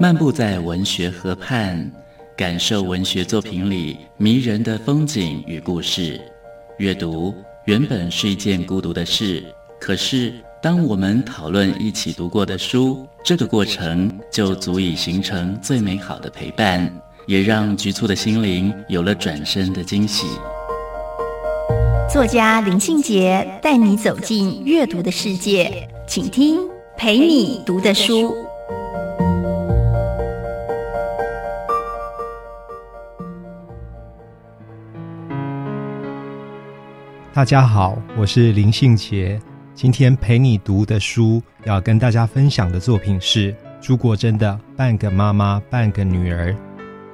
漫步在文学河畔，感受文学作品里迷人的风景与故事。阅读原本是一件孤独的事，可是当我们讨论一起读过的书，这个过程就足以形成最美好的陪伴，也让局促的心灵有了转身的惊喜。作家林庆杰带你走进阅读的世界，请听陪你读的书。大家好，我是林信杰。今天陪你读的书，要跟大家分享的作品是朱国珍的《半个妈妈半个女儿》。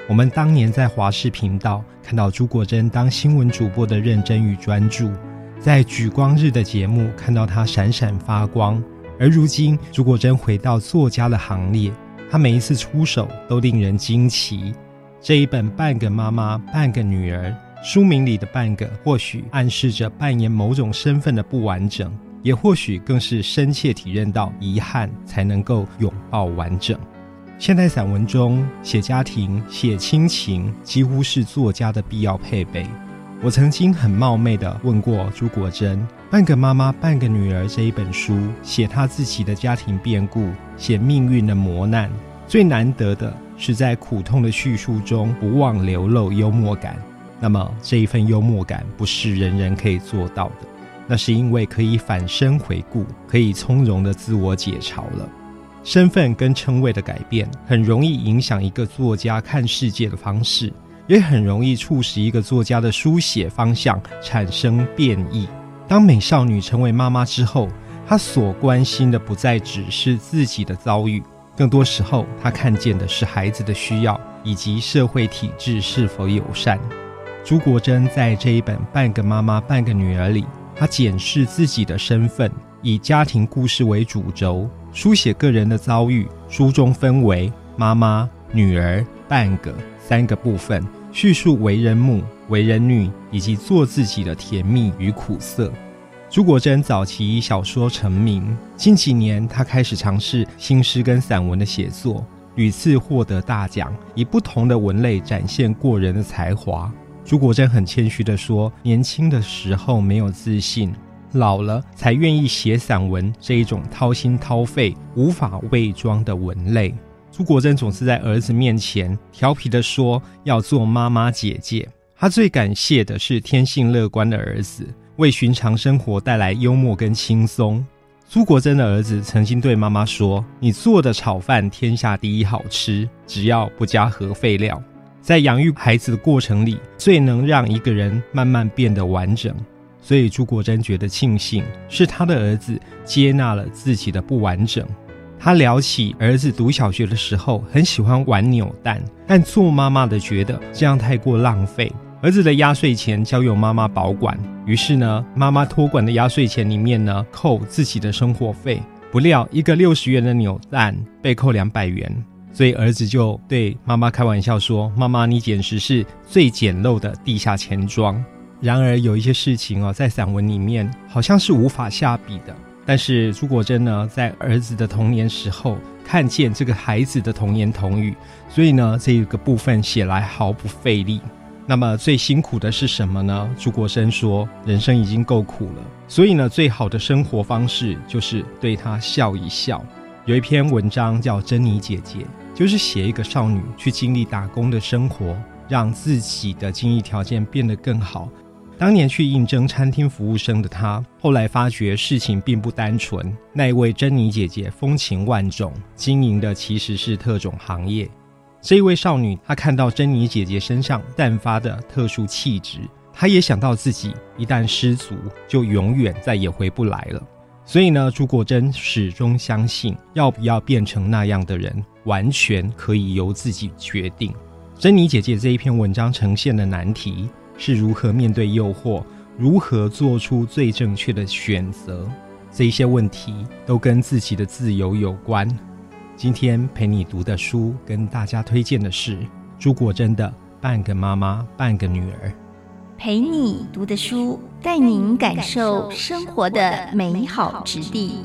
我们当年在华视频道看到朱国珍当新闻主播的认真与专注，在举光日的节目看到她闪闪发光。而如今，朱国珍回到作家的行列，她每一次出手都令人惊奇。这一本《半个妈妈半个女儿》。书名里的“半个”或许暗示着扮演某种身份的不完整，也或许更是深切体认到遗憾才能够拥抱完整。现代散文中写家庭、写亲情，几乎是作家的必要配备。我曾经很冒昧地问过朱国珍，《半个妈妈半个女儿》这一本书，写她自己的家庭变故，写命运的磨难，最难得的是在苦痛的叙述中不忘流露幽默感。那么这一份幽默感不是人人可以做到的，那是因为可以反身回顾，可以从容的自我解嘲了。身份跟称谓的改变，很容易影响一个作家看世界的方式，也很容易促使一个作家的书写方向产生变异。当美少女成为妈妈之后，她所关心的不再只是自己的遭遇，更多时候她看见的是孩子的需要以及社会体制是否友善。朱国珍在这一本《半个妈妈半个女儿》里，她检视自己的身份，以家庭故事为主轴，书写个人的遭遇。书中分为妈妈、女儿、半个三个部分，叙述为人母、为人女以及做自己的甜蜜与苦涩。朱国珍早期以小说成名，近几年她开始尝试新诗跟散文的写作，屡次获得大奖，以不同的文类展现过人的才华。朱国珍很谦虚地说：“年轻的时候没有自信，老了才愿意写散文这一种掏心掏肺、无法伪装的文类。”朱国珍总是在儿子面前调皮地说：“要做妈妈姐姐。”他最感谢的是天性乐观的儿子，为寻常生活带来幽默跟轻松。朱国珍的儿子曾经对妈妈说：“你做的炒饭天下第一好吃，只要不加核废料。”在养育孩子的过程里，最能让一个人慢慢变得完整。所以朱国珍觉得庆幸，是他的儿子接纳了自己的不完整。他聊起儿子读小学的时候，很喜欢玩扭蛋，但做妈妈的觉得这样太过浪费。儿子的压岁钱交由妈妈保管，于是呢，妈妈托管的压岁钱里面呢，扣自己的生活费。不料一个六十元的扭蛋被扣两百元。所以儿子就对妈妈开玩笑说：“妈妈，你简直是最简陋的地下钱庄。”然而有一些事情哦，在散文里面好像是无法下笔的。但是朱国珍呢，在儿子的童年时候看见这个孩子的童言童语，所以呢，这个部分写来毫不费力。那么最辛苦的是什么呢？朱国珍说：“人生已经够苦了，所以呢，最好的生活方式就是对他笑一笑。”有一篇文章叫《珍妮姐姐》。就是写一个少女去经历打工的生活，让自己的经济条件变得更好。当年去应征餐厅服务生的她，后来发觉事情并不单纯。那一位珍妮姐姐风情万种，经营的其实是特种行业。这一位少女，她看到珍妮姐姐身上散发的特殊气质，她也想到自己一旦失足，就永远再也回不来了。所以呢，朱国珍始终相信，要不要变成那样的人，完全可以由自己决定。珍妮姐姐这一篇文章呈现的难题是如何面对诱惑，如何做出最正确的选择，这一些问题都跟自己的自由有关。今天陪你读的书，跟大家推荐的是朱国珍的《半个妈妈半个女儿》。陪你读的书，带您感受生活的美好之地。